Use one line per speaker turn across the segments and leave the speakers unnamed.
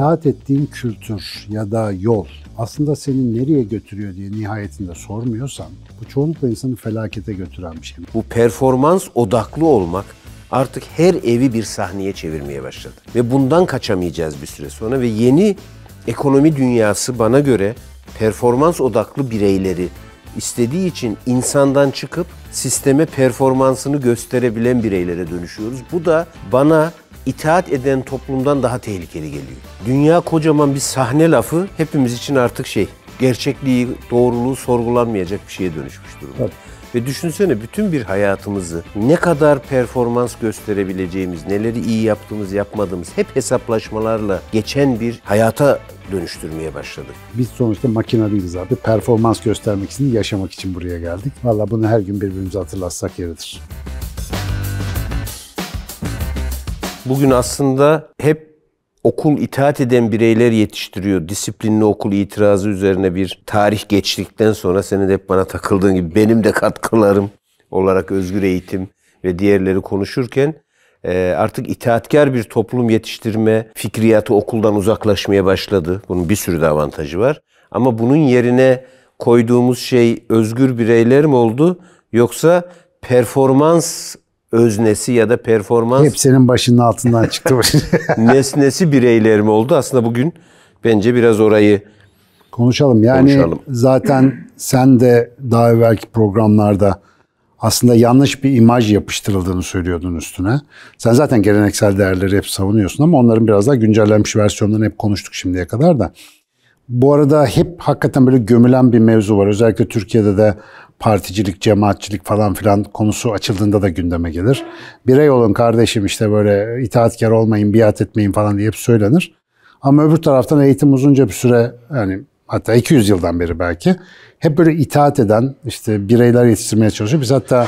itaat ettiğin kültür ya da yol aslında seni nereye götürüyor diye nihayetinde sormuyorsan bu çoğunlukla insanı felakete götüren bir şey.
Bu performans odaklı olmak artık her evi bir sahneye çevirmeye başladı. Ve bundan kaçamayacağız bir süre sonra ve yeni ekonomi dünyası bana göre performans odaklı bireyleri istediği için insandan çıkıp sisteme performansını gösterebilen bireylere dönüşüyoruz. Bu da bana itaat eden toplumdan daha tehlikeli geliyor. Dünya kocaman bir sahne lafı hepimiz için artık şey, gerçekliği, doğruluğu sorgulanmayacak bir şeye dönüşmüş durumda.
Evet.
Ve düşünsene bütün bir hayatımızı ne kadar performans gösterebileceğimiz, neleri iyi yaptığımız, yapmadığımız hep hesaplaşmalarla geçen bir hayata dönüştürmeye başladık.
Biz sonuçta makine değiliz abi. Performans göstermek için, yaşamak için buraya geldik. Valla bunu her gün birbirimize hatırlatsak yeridir.
Bugün aslında hep okul itaat eden bireyler yetiştiriyor. Disiplinli okul itirazı üzerine bir tarih geçtikten sonra senin de hep bana takıldığın gibi benim de katkılarım olarak özgür eğitim ve diğerleri konuşurken e, artık itaatkar bir toplum yetiştirme fikriyatı okuldan uzaklaşmaya başladı. Bunun bir sürü de avantajı var. Ama bunun yerine koyduğumuz şey özgür bireyler mi oldu yoksa performans öznesi ya da performans
Hepsinin başının altından çıktı.
nesnesi bireyler mi oldu? Aslında bugün bence biraz orayı
Konuşalım. Yani
Konuşalım.
zaten sen de daha evvelki programlarda aslında yanlış bir imaj yapıştırıldığını söylüyordun üstüne. Sen zaten geleneksel değerleri hep savunuyorsun ama onların biraz daha güncellenmiş versiyonlarını hep konuştuk şimdiye kadar da. Bu arada hep hakikaten böyle gömülen bir mevzu var. Özellikle Türkiye'de de particilik, cemaatçilik falan filan konusu açıldığında da gündeme gelir. Birey olun kardeşim işte böyle itaatkar olmayın, biat etmeyin falan diye hep söylenir. Ama öbür taraftan eğitim uzunca bir süre yani hatta 200 yıldan beri belki hep böyle itaat eden işte bireyler yetiştirmeye çalışıyor. Biz hatta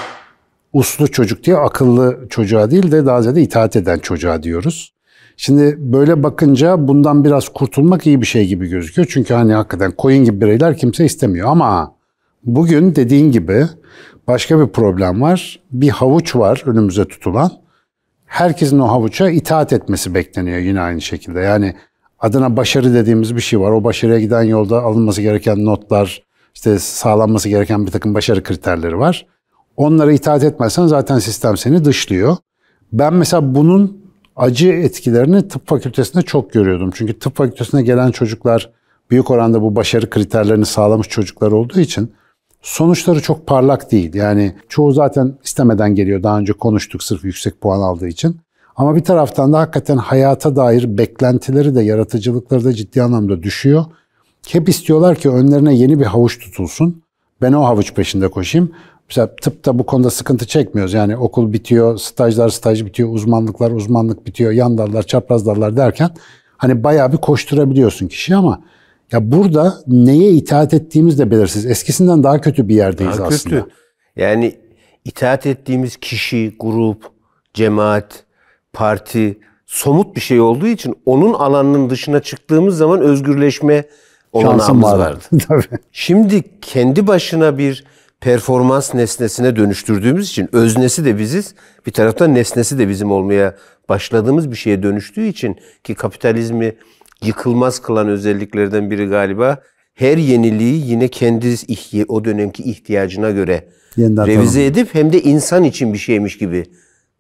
uslu çocuk diye akıllı çocuğa değil de daha ziyade itaat eden çocuğa diyoruz. Şimdi böyle bakınca bundan biraz kurtulmak iyi bir şey gibi gözüküyor. Çünkü hani hakikaten koyun gibi bireyler kimse istemiyor ama bugün dediğin gibi başka bir problem var. Bir havuç var önümüze tutulan. Herkesin o havuça itaat etmesi bekleniyor yine aynı şekilde. Yani adına başarı dediğimiz bir şey var. O başarıya giden yolda alınması gereken notlar, işte sağlanması gereken bir takım başarı kriterleri var. Onlara itaat etmezsen zaten sistem seni dışlıyor. Ben mesela bunun acı etkilerini tıp fakültesinde çok görüyordum. Çünkü tıp fakültesine gelen çocuklar büyük oranda bu başarı kriterlerini sağlamış çocuklar olduğu için sonuçları çok parlak değil. Yani çoğu zaten istemeden geliyor. Daha önce konuştuk sırf yüksek puan aldığı için. Ama bir taraftan da hakikaten hayata dair beklentileri de yaratıcılıkları da ciddi anlamda düşüyor. Hep istiyorlar ki önlerine yeni bir havuç tutulsun. Ben o havuç peşinde koşayım. Mesela tıpta bu konuda sıkıntı çekmiyoruz. Yani okul bitiyor, stajlar staj bitiyor, uzmanlıklar uzmanlık bitiyor, yan dallar, çapraz dallar derken hani bayağı bir koşturabiliyorsun kişi ama ya burada neye itaat ettiğimiz de belirsiz. Eskisinden daha kötü bir yerdeyiz
daha
aslında.
kötü. Yani itaat ettiğimiz kişi, grup, cemaat, parti somut bir şey olduğu için onun alanının dışına çıktığımız zaman özgürleşme olanağımız
var.
vardı.
Tabii.
Şimdi kendi başına bir performans nesnesine dönüştürdüğümüz için öznesi de biziz, bir taraftan nesnesi de bizim olmaya başladığımız bir şeye dönüştüğü için ki kapitalizmi yıkılmaz kılan özelliklerden biri galiba her yeniliği yine kendi o dönemki ihtiyacına göre
Yeniden
revize edip hem de insan için bir şeymiş gibi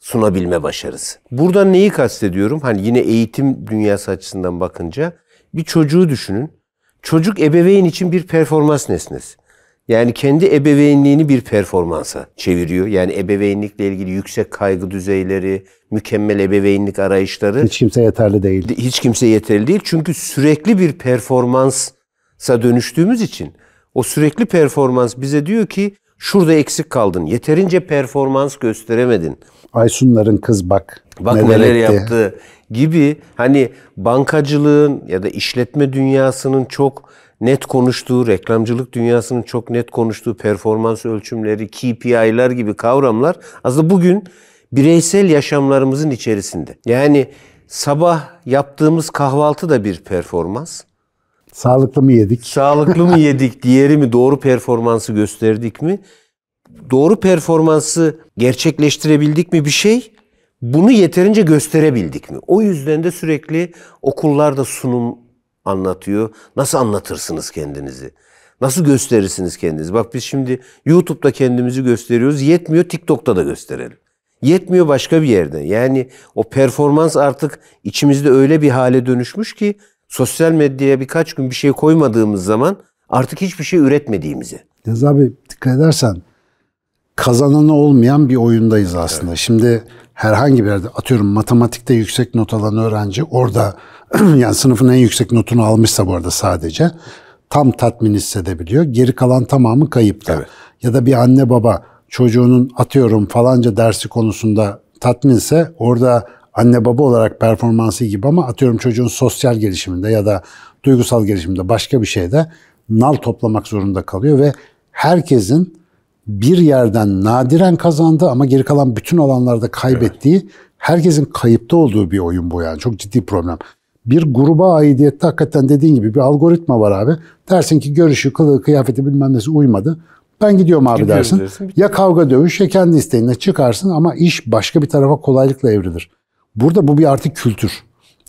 sunabilme başarısı. Buradan neyi kastediyorum? Hani yine eğitim dünyası açısından bakınca bir çocuğu düşünün. Çocuk ebeveyn için bir performans nesnesi. Yani kendi ebeveynliğini bir performansa çeviriyor. Yani ebeveynlikle ilgili yüksek kaygı düzeyleri, mükemmel ebeveynlik arayışları
Hiç kimse yeterli değil.
hiç kimse yeterli değil. Çünkü sürekli bir performansa dönüştüğümüz için o sürekli performans bize diyor ki şurada eksik kaldın. Yeterince performans gösteremedin.
Aysunların kız bak.
Bak
neler
neler,
etti.
yaptı gibi hani bankacılığın ya da işletme dünyasının çok net konuştuğu, reklamcılık dünyasının çok net konuştuğu performans ölçümleri, KPI'lar gibi kavramlar aslında bugün bireysel yaşamlarımızın içerisinde. Yani sabah yaptığımız kahvaltı da bir performans.
Sağlıklı mı yedik?
Sağlıklı mı yedik, diğeri mi doğru performansı gösterdik mi? Doğru performansı gerçekleştirebildik mi bir şey? Bunu yeterince gösterebildik mi? O yüzden de sürekli okullarda sunum anlatıyor. Nasıl anlatırsınız kendinizi? Nasıl gösterirsiniz kendinizi? Bak biz şimdi YouTube'da kendimizi gösteriyoruz. Yetmiyor TikTok'ta da gösterelim. Yetmiyor başka bir yerde. Yani o performans artık içimizde öyle bir hale dönüşmüş ki sosyal medyaya birkaç gün bir şey koymadığımız zaman artık hiçbir şey üretmediğimizi.
Yaz abi dikkat edersen kazananı olmayan bir oyundayız aslında. Evet. Şimdi herhangi bir yerde atıyorum matematikte yüksek not alan öğrenci orada yani sınıfın en yüksek notunu almışsa bu arada sadece tam tatmin hissedebiliyor. Geri kalan tamamı kayıpta. Evet. Ya da bir anne baba çocuğunun atıyorum falanca dersi konusunda tatminse orada anne baba olarak performansı gibi ama atıyorum çocuğun sosyal gelişiminde ya da duygusal gelişiminde başka bir şeyde nal toplamak zorunda kalıyor ve herkesin bir yerden nadiren kazandığı ama geri kalan bütün alanlarda kaybettiği evet. herkesin kayıpta olduğu bir oyun bu yani. Çok ciddi problem. Bir gruba aidiyette hakikaten dediğin gibi bir algoritma var abi. Dersin ki görüşü, kılığı, kıyafeti bilmem nesi uymadı. Ben gidiyorum abi Gidiyorum dersin. dersin. Ya kavga dövüş ya kendi isteğinle çıkarsın ama iş başka bir tarafa kolaylıkla evrilir. Burada bu bir artık kültür.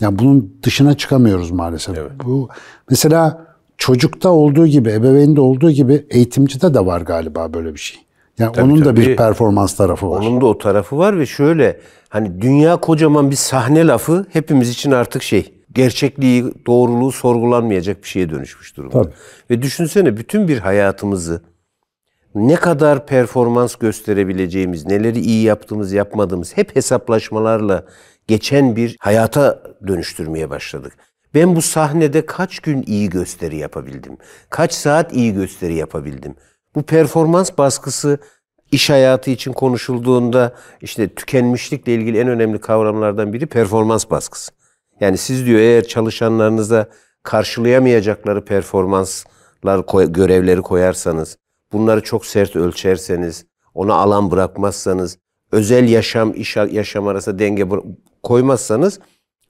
Yani bunun dışına çıkamıyoruz maalesef. Evet. Bu mesela çocukta olduğu gibi, ebeveynde olduğu gibi eğitimcide de var galiba böyle bir şey. Yani tabii, onun da bir performans tarafı var.
Onun da o tarafı var ve şöyle hani dünya kocaman bir sahne lafı hepimiz için artık şey gerçekliği, doğruluğu sorgulanmayacak bir şeye dönüşmüş durumda. Tabii. Ve düşünsene bütün bir hayatımızı ne kadar performans gösterebileceğimiz, neleri iyi yaptığımız, yapmadığımız hep hesaplaşmalarla geçen bir hayata dönüştürmeye başladık. Ben bu sahnede kaç gün iyi gösteri yapabildim? Kaç saat iyi gösteri yapabildim? Bu performans baskısı iş hayatı için konuşulduğunda işte tükenmişlikle ilgili en önemli kavramlardan biri performans baskısı. Yani siz diyor eğer çalışanlarınıza karşılayamayacakları performanslar görevleri koyarsanız, bunları çok sert ölçerseniz, ona alan bırakmazsanız, özel yaşam iş yaşam arasında denge koymazsanız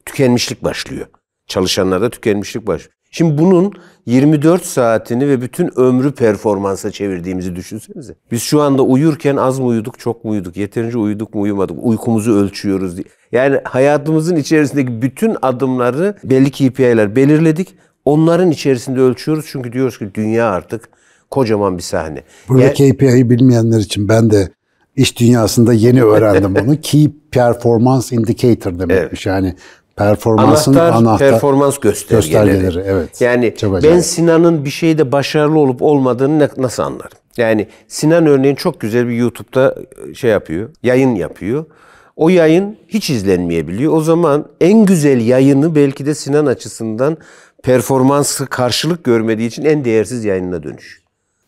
tükenmişlik başlıyor. Çalışanlarda tükenmişlik başlıyor. Şimdi bunun 24 saatini ve bütün ömrü performansa çevirdiğimizi düşünsenize. Biz şu anda uyurken az mı uyuduk, çok mu uyuduk, yeterince uyuduk mu uyumadık, uykumuzu ölçüyoruz diye. Yani hayatımızın içerisindeki bütün adımları belli KPI'ler belirledik. Onların içerisinde ölçüyoruz çünkü diyoruz ki dünya artık kocaman bir sahne.
Burada yani, KPI'yi bilmeyenler için ben de iş dünyasında yeni öğrendim bunu. Key Performance Indicator demekmiş. Evet. Yani performansın
anahtar, anahtar performans göstergeleri. göstergeleri.
Evet.
Yani çok ben Sinan'ın bir şeyde başarılı olup olmadığını nasıl anlarım? Yani Sinan örneğin çok güzel bir YouTube'da şey yapıyor, yayın yapıyor. O yayın hiç izlenmeyebiliyor. O zaman en güzel yayını belki de Sinan açısından performansı karşılık görmediği için en değersiz yayınına dönüş.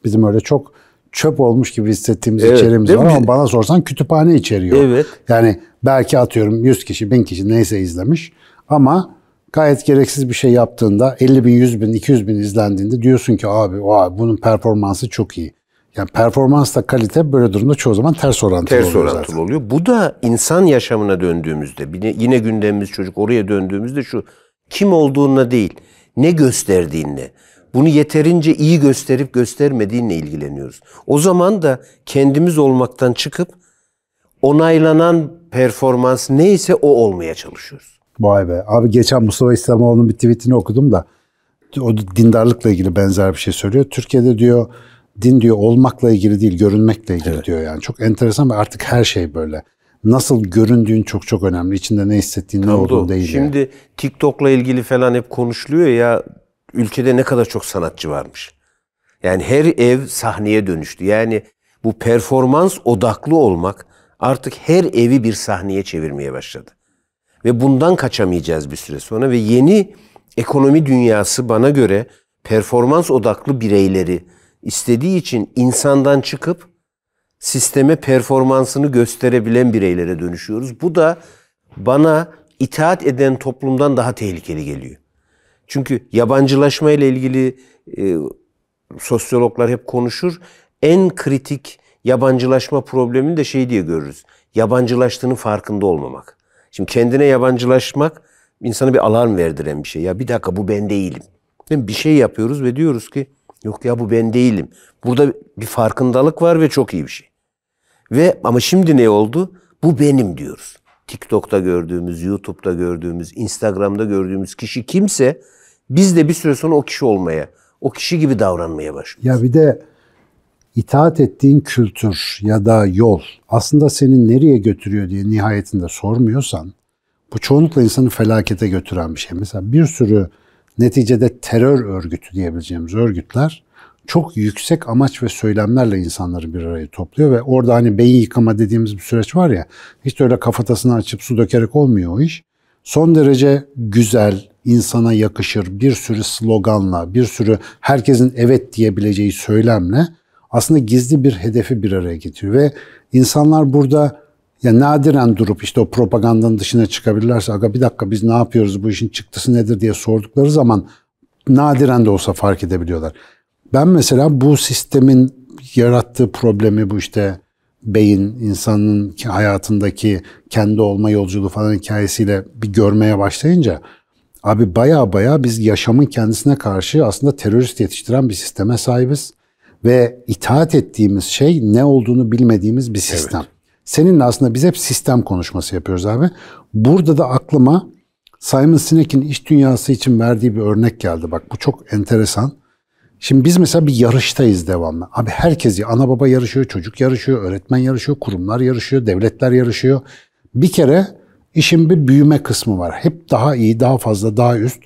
Bizim öyle çok çöp olmuş gibi hissettiğimiz evet, içeriğimiz var ama bana sorsan kütüphane içeriyor.
Evet.
Yani belki atıyorum 100 kişi, 1000 kişi neyse izlemiş ama gayet gereksiz bir şey yaptığında 50 bin, 100 bin, 200 bin izlendiğinde diyorsun ki abi, abi bunun performansı çok iyi. Yani performansla kalite böyle durumda çoğu zaman ters orantılı ters oluyor orantılı zaten.
oluyor. Bu da insan yaşamına döndüğümüzde, yine gündemimiz çocuk oraya döndüğümüzde şu kim olduğuna değil, ne gösterdiğinle, bunu yeterince iyi gösterip göstermediğinle ilgileniyoruz. O zaman da kendimiz olmaktan çıkıp onaylanan performans neyse o olmaya çalışıyoruz.
Vay be. Abi geçen Mustafa İslamoğlu'nun bir tweetini okudum da o dindarlıkla ilgili benzer bir şey söylüyor. Türkiye'de diyor din diyor olmakla ilgili değil, görünmekle ilgili evet. diyor yani. Çok enteresan ve artık her şey böyle. Nasıl göründüğün çok çok önemli. İçinde ne hissettiğin, ne olduğu değil.
Şimdi yani. TikTok'la ilgili falan hep konuşuluyor ya ülkede ne kadar çok sanatçı varmış. Yani her ev sahneye dönüştü. Yani bu performans odaklı olmak artık her evi bir sahneye çevirmeye başladı. Ve bundan kaçamayacağız bir süre sonra ve yeni ekonomi dünyası bana göre performans odaklı bireyleri istediği için insandan çıkıp sisteme performansını gösterebilen bireylere dönüşüyoruz. Bu da bana itaat eden toplumdan daha tehlikeli geliyor. Çünkü yabancılaşma ile ilgili e, sosyologlar hep konuşur. En kritik yabancılaşma problemini de şey diye görürüz. Yabancılaştığının farkında olmamak. Şimdi kendine yabancılaşmak insana bir alarm verdiren bir şey. Ya bir dakika bu ben değilim. Değil Bir şey yapıyoruz ve diyoruz ki yok ya bu ben değilim. Burada bir farkındalık var ve çok iyi bir şey. Ve ama şimdi ne oldu? Bu benim diyoruz. TikTok'ta gördüğümüz, YouTube'da gördüğümüz, Instagram'da gördüğümüz kişi kimse biz de bir süre sonra o kişi olmaya, o kişi gibi davranmaya başlıyoruz.
Ya bir de itaat ettiğin kültür ya da yol aslında seni nereye götürüyor diye nihayetinde sormuyorsan bu çoğunlukla insanı felakete götüren bir şey. Mesela bir sürü neticede terör örgütü diyebileceğimiz örgütler çok yüksek amaç ve söylemlerle insanları bir araya topluyor ve orada hani beyin yıkama dediğimiz bir süreç var ya hiç öyle kafatasını açıp su dökerek olmuyor o iş. Son derece güzel, insana yakışır. Bir sürü sloganla, bir sürü herkesin evet diyebileceği söylemle aslında gizli bir hedefi bir araya getiriyor. Ve insanlar burada ya nadiren durup işte o propagandanın dışına çıkabilirlerse aga bir dakika biz ne yapıyoruz bu işin çıktısı nedir? diye sordukları zaman nadiren de olsa fark edebiliyorlar. Ben mesela bu sistemin yarattığı problemi bu işte beyin insanın hayatındaki kendi olma yolculuğu falan hikayesiyle bir görmeye başlayınca abi baya baya biz yaşamın kendisine karşı aslında terörist yetiştiren bir sisteme sahibiz ve itaat ettiğimiz şey ne olduğunu bilmediğimiz bir sistem. Evet. Seninle aslında biz hep sistem konuşması yapıyoruz abi. Burada da aklıma Simon Sinek'in iş dünyası için verdiği bir örnek geldi. Bak bu çok enteresan. Şimdi biz mesela bir yarıştayız devamlı. Abi herkes, ana baba yarışıyor, çocuk yarışıyor, öğretmen yarışıyor, kurumlar yarışıyor, devletler yarışıyor. Bir kere işin bir büyüme kısmı var. Hep daha iyi, daha fazla, daha üst.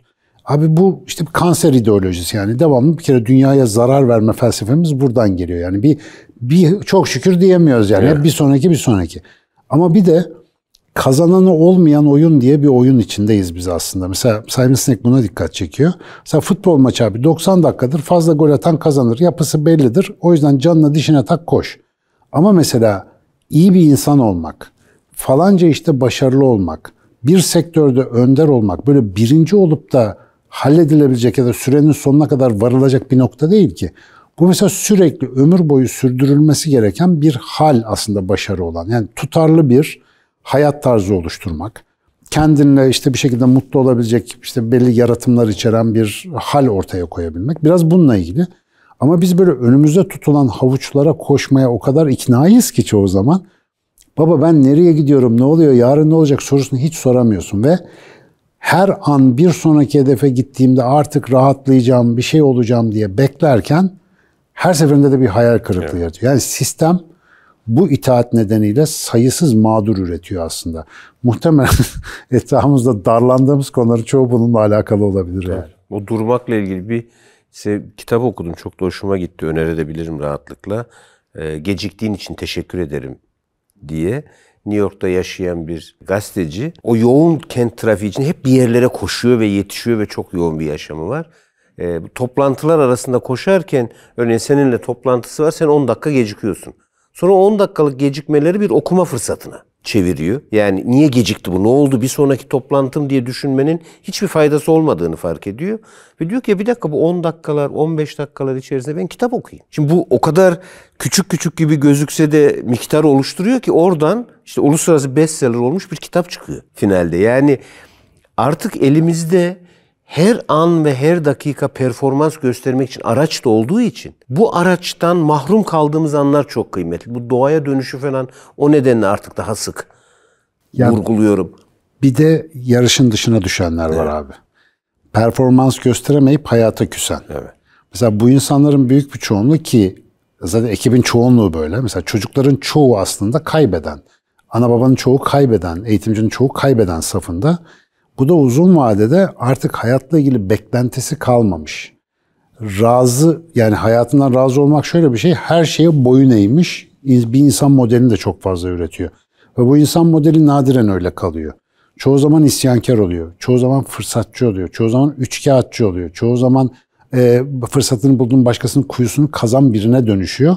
Abi bu işte bir kanser ideolojisi yani devamlı bir kere dünyaya zarar verme felsefemiz buradan geliyor. Yani bir bir çok şükür diyemiyoruz yani. Evet. bir sonraki bir sonraki. Ama bir de kazananı olmayan oyun diye bir oyun içindeyiz biz aslında. Mesela Simon Sinek buna dikkat çekiyor. Mesela futbol maçı abi 90 dakikadır fazla gol atan kazanır. Yapısı bellidir. O yüzden canına dişine tak koş. Ama mesela iyi bir insan olmak, falanca işte başarılı olmak, bir sektörde önder olmak, böyle birinci olup da halledilebilecek ya da sürenin sonuna kadar varılacak bir nokta değil ki. Bu mesela sürekli ömür boyu sürdürülmesi gereken bir hal aslında başarı olan. Yani tutarlı bir hayat tarzı oluşturmak, kendinle işte bir şekilde mutlu olabilecek işte belli yaratımlar içeren bir hal ortaya koyabilmek. Biraz bununla ilgili. Ama biz böyle önümüzde tutulan havuçlara koşmaya o kadar iknayız ki çoğu zaman. Baba ben nereye gidiyorum, ne oluyor, yarın ne olacak sorusunu hiç soramıyorsun ve her an bir sonraki hedefe gittiğimde artık rahatlayacağım, bir şey olacağım diye beklerken her seferinde de bir hayal kırıklığı evet. yaratıyor. Yani sistem bu itaat nedeniyle sayısız mağdur üretiyor aslında. Muhtemelen etrafımızda darlandığımız konuların çoğu bununla alakalı olabilir. Yani.
O durmakla ilgili bir işte, kitap okudum. Çok da hoşuma gitti. Önerebilirim rahatlıkla. Ee, geciktiğin için teşekkür ederim diye. New York'ta yaşayan bir gazeteci. O yoğun kent trafiği için hep bir yerlere koşuyor ve yetişiyor ve çok yoğun bir yaşamı var. E, toplantılar arasında koşarken örneğin seninle toplantısı var sen 10 dakika gecikiyorsun. Sonra 10 dakikalık gecikmeleri bir okuma fırsatına çeviriyor. Yani niye gecikti bu, ne oldu, bir sonraki toplantım diye düşünmenin hiçbir faydası olmadığını fark ediyor. Ve diyor ki bir dakika bu 10 dakikalar, 15 dakikalar içerisinde ben kitap okuyayım. Şimdi bu o kadar küçük küçük gibi gözükse de miktar oluşturuyor ki oradan işte uluslararası bestseller olmuş bir kitap çıkıyor finalde. Yani artık elimizde her an ve her dakika performans göstermek için araç da olduğu için bu araçtan mahrum kaldığımız anlar çok kıymetli. Bu doğaya dönüşü falan o nedenle artık daha sık ya, vurguluyorum.
Bir de yarışın dışına düşenler evet. var abi. Performans gösteremeyip hayata küsen. Evet. Mesela bu insanların büyük bir çoğunluğu ki zaten ekibin çoğunluğu böyle. Mesela çocukların çoğu aslında kaybeden. Ana babanın çoğu kaybeden, eğitimcinin çoğu kaybeden safında. Bu da uzun vadede artık hayatla ilgili beklentisi kalmamış. Razı yani hayatından razı olmak şöyle bir şey her şeye boyun eğmiş bir insan modelini de çok fazla üretiyor. Ve bu insan modeli nadiren öyle kalıyor. Çoğu zaman isyankar oluyor. Çoğu zaman fırsatçı oluyor. Çoğu zaman üçkağıtçı oluyor. Çoğu zaman e, fırsatını bulduğun başkasının kuyusunu kazan birine dönüşüyor.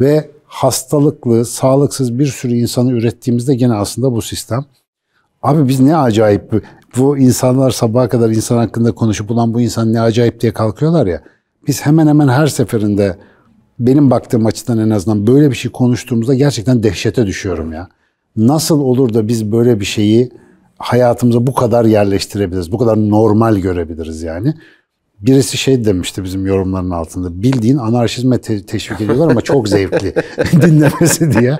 Ve hastalıklı, sağlıksız bir sürü insanı ürettiğimizde gene aslında bu sistem. Abi biz ne acayip bu insanlar sabaha kadar insan hakkında konuşup ulan bu insan ne acayip diye kalkıyorlar ya. Biz hemen hemen her seferinde benim baktığım açıdan en azından böyle bir şey konuştuğumuzda gerçekten dehşete düşüyorum ya. Nasıl olur da biz böyle bir şeyi hayatımıza bu kadar yerleştirebiliriz, bu kadar normal görebiliriz yani. Birisi şey demişti bizim yorumların altında. Bildiğin anarşizme te- teşvik ediyorlar ama çok zevkli dinlemesi diye.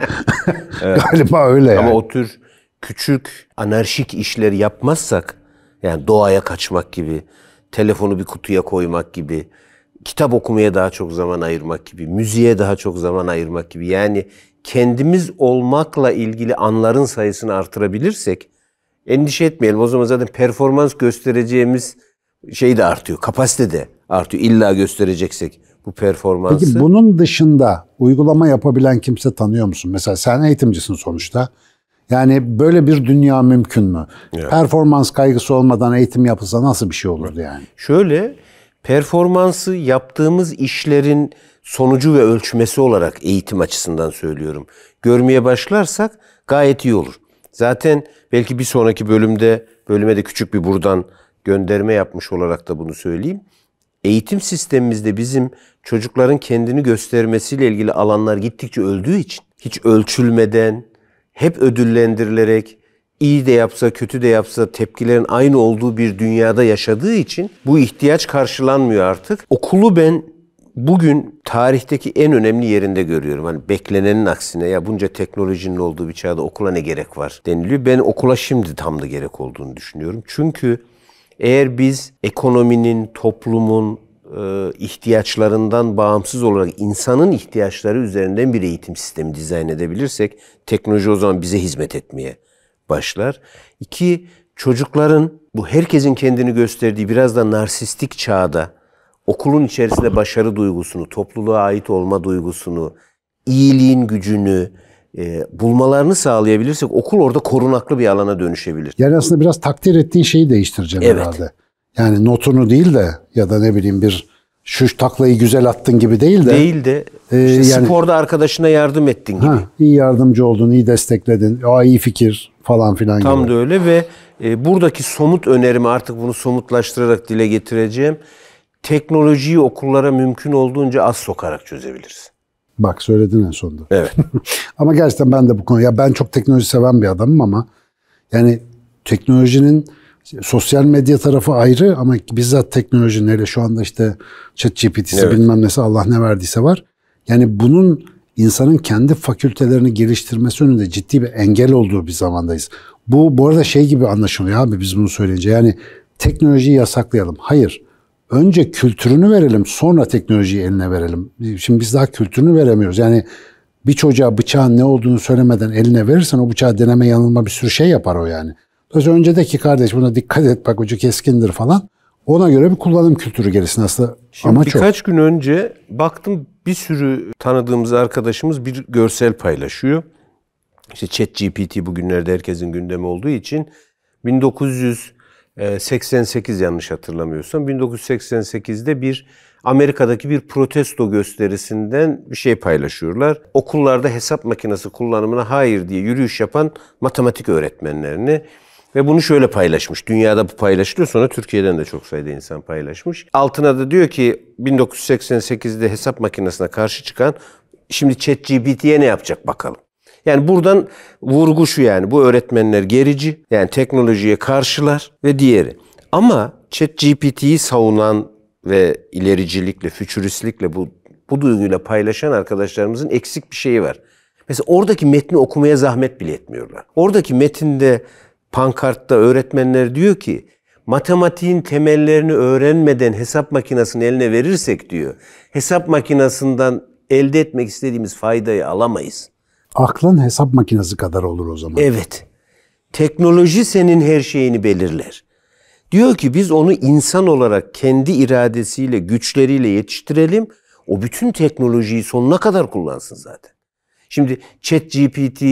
Galiba öyle yani.
Ama o tür küçük anarşik işler yapmazsak yani doğaya kaçmak gibi, telefonu bir kutuya koymak gibi, kitap okumaya daha çok zaman ayırmak gibi, müziğe daha çok zaman ayırmak gibi yani kendimiz olmakla ilgili anların sayısını artırabilirsek endişe etmeyelim. O zaman zaten performans göstereceğimiz şey de artıyor. Kapasite de artıyor. İlla göstereceksek bu performansı.
Peki bunun dışında uygulama yapabilen kimse tanıyor musun? Mesela sen eğitimcisin sonuçta. Yani böyle bir dünya mümkün mü? Evet. Performans kaygısı olmadan eğitim yapılsa nasıl bir şey olurdu yani?
Şöyle performansı yaptığımız işlerin sonucu ve ölçmesi olarak eğitim açısından söylüyorum. Görmeye başlarsak gayet iyi olur. Zaten belki bir sonraki bölümde bölüme de küçük bir buradan gönderme yapmış olarak da bunu söyleyeyim. Eğitim sistemimizde bizim çocukların kendini göstermesiyle ilgili alanlar gittikçe öldüğü için hiç ölçülmeden, hep ödüllendirilerek iyi de yapsa kötü de yapsa tepkilerin aynı olduğu bir dünyada yaşadığı için bu ihtiyaç karşılanmıyor artık. Okulu ben bugün tarihteki en önemli yerinde görüyorum. Hani beklenenin aksine ya bunca teknolojinin olduğu bir çağda okula ne gerek var deniliyor. Ben okula şimdi tam da gerek olduğunu düşünüyorum. Çünkü eğer biz ekonominin, toplumun ihtiyaçlarından bağımsız olarak insanın ihtiyaçları üzerinden bir eğitim sistemi dizayn edebilirsek teknoloji o zaman bize hizmet etmeye başlar. İki, çocukların bu herkesin kendini gösterdiği biraz da narsistik çağda okulun içerisinde başarı duygusunu, topluluğa ait olma duygusunu, iyiliğin gücünü e, bulmalarını sağlayabilirsek okul orada korunaklı bir alana dönüşebilir.
Yani aslında biraz takdir ettiğin şeyi değiştireceğim evet. herhalde. Yani notunu değil de ya da ne bileyim bir şu taklayı güzel attın gibi değil de.
Değil de e, işte yani, sporda arkadaşına yardım ettin gibi. Ha,
iyi yardımcı oldun, iyi destekledin. Aa iyi fikir falan filan
Tam
gibi.
da öyle ve e, buradaki somut önerimi artık bunu somutlaştırarak dile getireceğim. Teknolojiyi okullara mümkün olduğunca az sokarak çözebiliriz.
Bak söyledin en sonunda.
Evet.
ama gerçekten ben de bu konu ya ben çok teknoloji seven bir adamım ama yani teknolojinin sosyal medya tarafı ayrı ama bizzat teknolojinin hele şu anda işte chat GPT'si evet. bilmem nesi Allah ne verdiyse var. Yani bunun insanın kendi fakültelerini geliştirmesi önünde ciddi bir engel olduğu bir zamandayız. Bu bu arada şey gibi anlaşılıyor abi biz bunu söyleyince yani teknolojiyi yasaklayalım. Hayır. Önce kültürünü verelim sonra teknolojiyi eline verelim. Şimdi biz daha kültürünü veremiyoruz. Yani bir çocuğa bıçağın ne olduğunu söylemeden eline verirsen o bıçağı deneme yanılma bir sürü şey yapar o yani. Az öncedeki kardeş buna dikkat et bak ucu keskindir falan. Ona göre bir kullanım kültürü gelsin aslında.
Şimdi birkaç gün önce baktım bir sürü tanıdığımız arkadaşımız bir görsel paylaşıyor. İşte Chat GPT bugünlerde herkesin gündemi olduğu için 1988 yanlış hatırlamıyorsam 1988'de bir Amerika'daki bir protesto gösterisinden bir şey paylaşıyorlar. Okullarda hesap makinesi kullanımına hayır diye yürüyüş yapan matematik öğretmenlerini ve bunu şöyle paylaşmış. Dünyada bu paylaşılıyor. Sonra Türkiye'den de çok sayıda insan paylaşmış. Altına da diyor ki 1988'de hesap makinesine karşı çıkan şimdi ChatGPT'ye ne yapacak bakalım. Yani buradan vurgu şu yani bu öğretmenler gerici yani teknolojiye karşılar ve diğeri. Ama ChatGPT'yi savunan ve ilericilikle, fütüristlikle bu, bu duyguyla paylaşan arkadaşlarımızın eksik bir şeyi var. Mesela oradaki metni okumaya zahmet bile etmiyorlar. Oradaki metinde pankartta öğretmenler diyor ki matematiğin temellerini öğrenmeden hesap makinesini eline verirsek diyor. Hesap makinesinden elde etmek istediğimiz faydayı alamayız.
Aklın hesap makinesi kadar olur o zaman.
Evet. Teknoloji senin her şeyini belirler. Diyor ki biz onu insan olarak kendi iradesiyle, güçleriyle yetiştirelim. O bütün teknolojiyi sonuna kadar kullansın zaten. Şimdi Chat GPT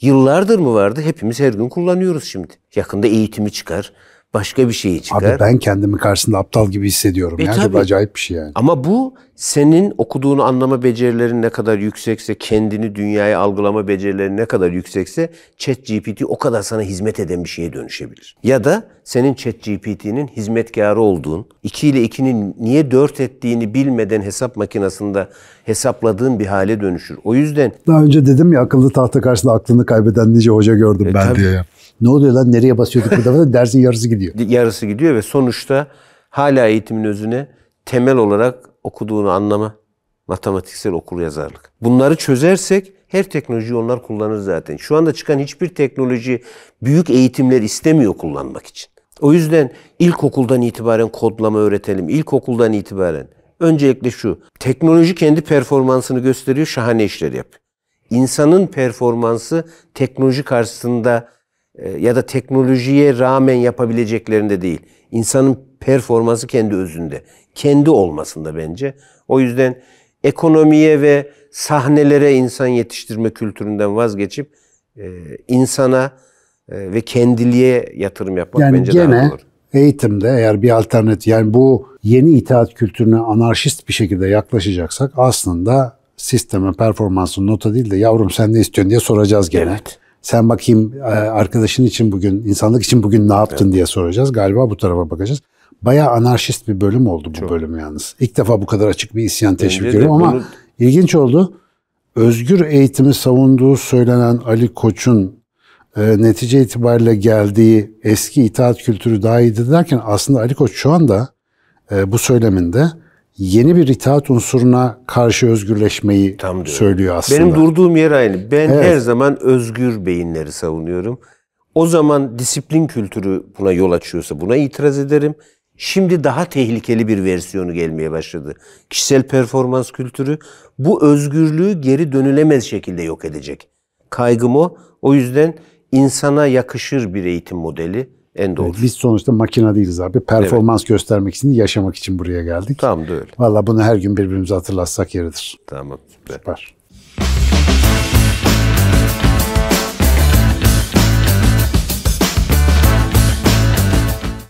yıllardır mı vardı? Hepimiz her gün kullanıyoruz şimdi. Yakında eğitimi çıkar başka bir şey çıkar.
Abi ben kendimi karşısında aptal gibi hissediyorum. E, yani tabii. çok acayip bir şey yani.
Ama bu senin okuduğunu anlama becerilerin ne kadar yüksekse, kendini dünyaya algılama becerilerin ne kadar yüksekse Chat GPT o kadar sana hizmet eden bir şeye dönüşebilir. Ya da senin Chat GPT'nin hizmetkarı olduğun, 2 ile 2'nin niye 4 ettiğini bilmeden hesap makinesinde hesapladığın bir hale dönüşür. O yüzden...
Daha önce dedim ya akıllı tahta karşısında aklını kaybeden nice hoca gördüm e, ben tabii. diye. Ne oluyor lan nereye basıyorduk burada falan dersin yarısı gidiyor.
Yarısı gidiyor ve sonuçta hala eğitimin özüne temel olarak okuduğunu anlama, matematiksel okur yazarlık. Bunları çözersek her teknolojiyi onlar kullanır zaten. Şu anda çıkan hiçbir teknoloji büyük eğitimler istemiyor kullanmak için. O yüzden ilkokuldan itibaren kodlama öğretelim. İlkokuldan itibaren. Öncelikle şu. Teknoloji kendi performansını gösteriyor, şahane işler yapıyor. İnsanın performansı teknoloji karşısında ya da teknolojiye rağmen yapabileceklerinde değil. İnsanın performansı kendi özünde. Kendi olmasında bence. O yüzden ekonomiye ve sahnelere insan yetiştirme kültüründen vazgeçip e, insana e, ve kendiliğe yatırım yapmak
Yani
bence
gene
daha doğru.
eğitimde eğer bir alternatif yani bu yeni itaat kültürüne anarşist bir şekilde yaklaşacaksak aslında sisteme performansın nota değil de yavrum sen ne istiyorsun diye soracağız gene.
Evet.
Sen bakayım e, arkadaşın için bugün, insanlık için bugün ne yaptın diye soracağız. Galiba bu tarafa bakacağız. Bayağı anarşist bir bölüm oldu bu bölüm yalnız. İlk defa bu kadar açık bir isyan teşvik ediyorum ama
bunu-
ilginç oldu. Özgür eğitimi savunduğu söylenen Ali Koç'un e, netice itibariyle geldiği eski itaat kültürü daha iyiydi derken aslında Ali Koç şu anda e, bu söyleminde yeni bir itaat unsuruna karşı özgürleşmeyi
Tam
söylüyor aslında.
Benim durduğum yer aynı. Ben
Evet.
her zaman özgür beyinleri savunuyorum. O zaman disiplin kültürü buna yol açıyorsa buna itiraz ederim. Şimdi daha tehlikeli bir versiyonu gelmeye başladı. Kişisel performans kültürü bu özgürlüğü geri dönülemez şekilde yok edecek. Kaygım o. O yüzden insana yakışır bir eğitim modeli en doğru.
Biz sonuçta makine değiliz abi. Performans göstermek için yaşamak için buraya geldik.
Tam da öyle.
Valla bunu her gün birbirimize hatırlatsak yeridir.
Tamam. Süper.
Süper.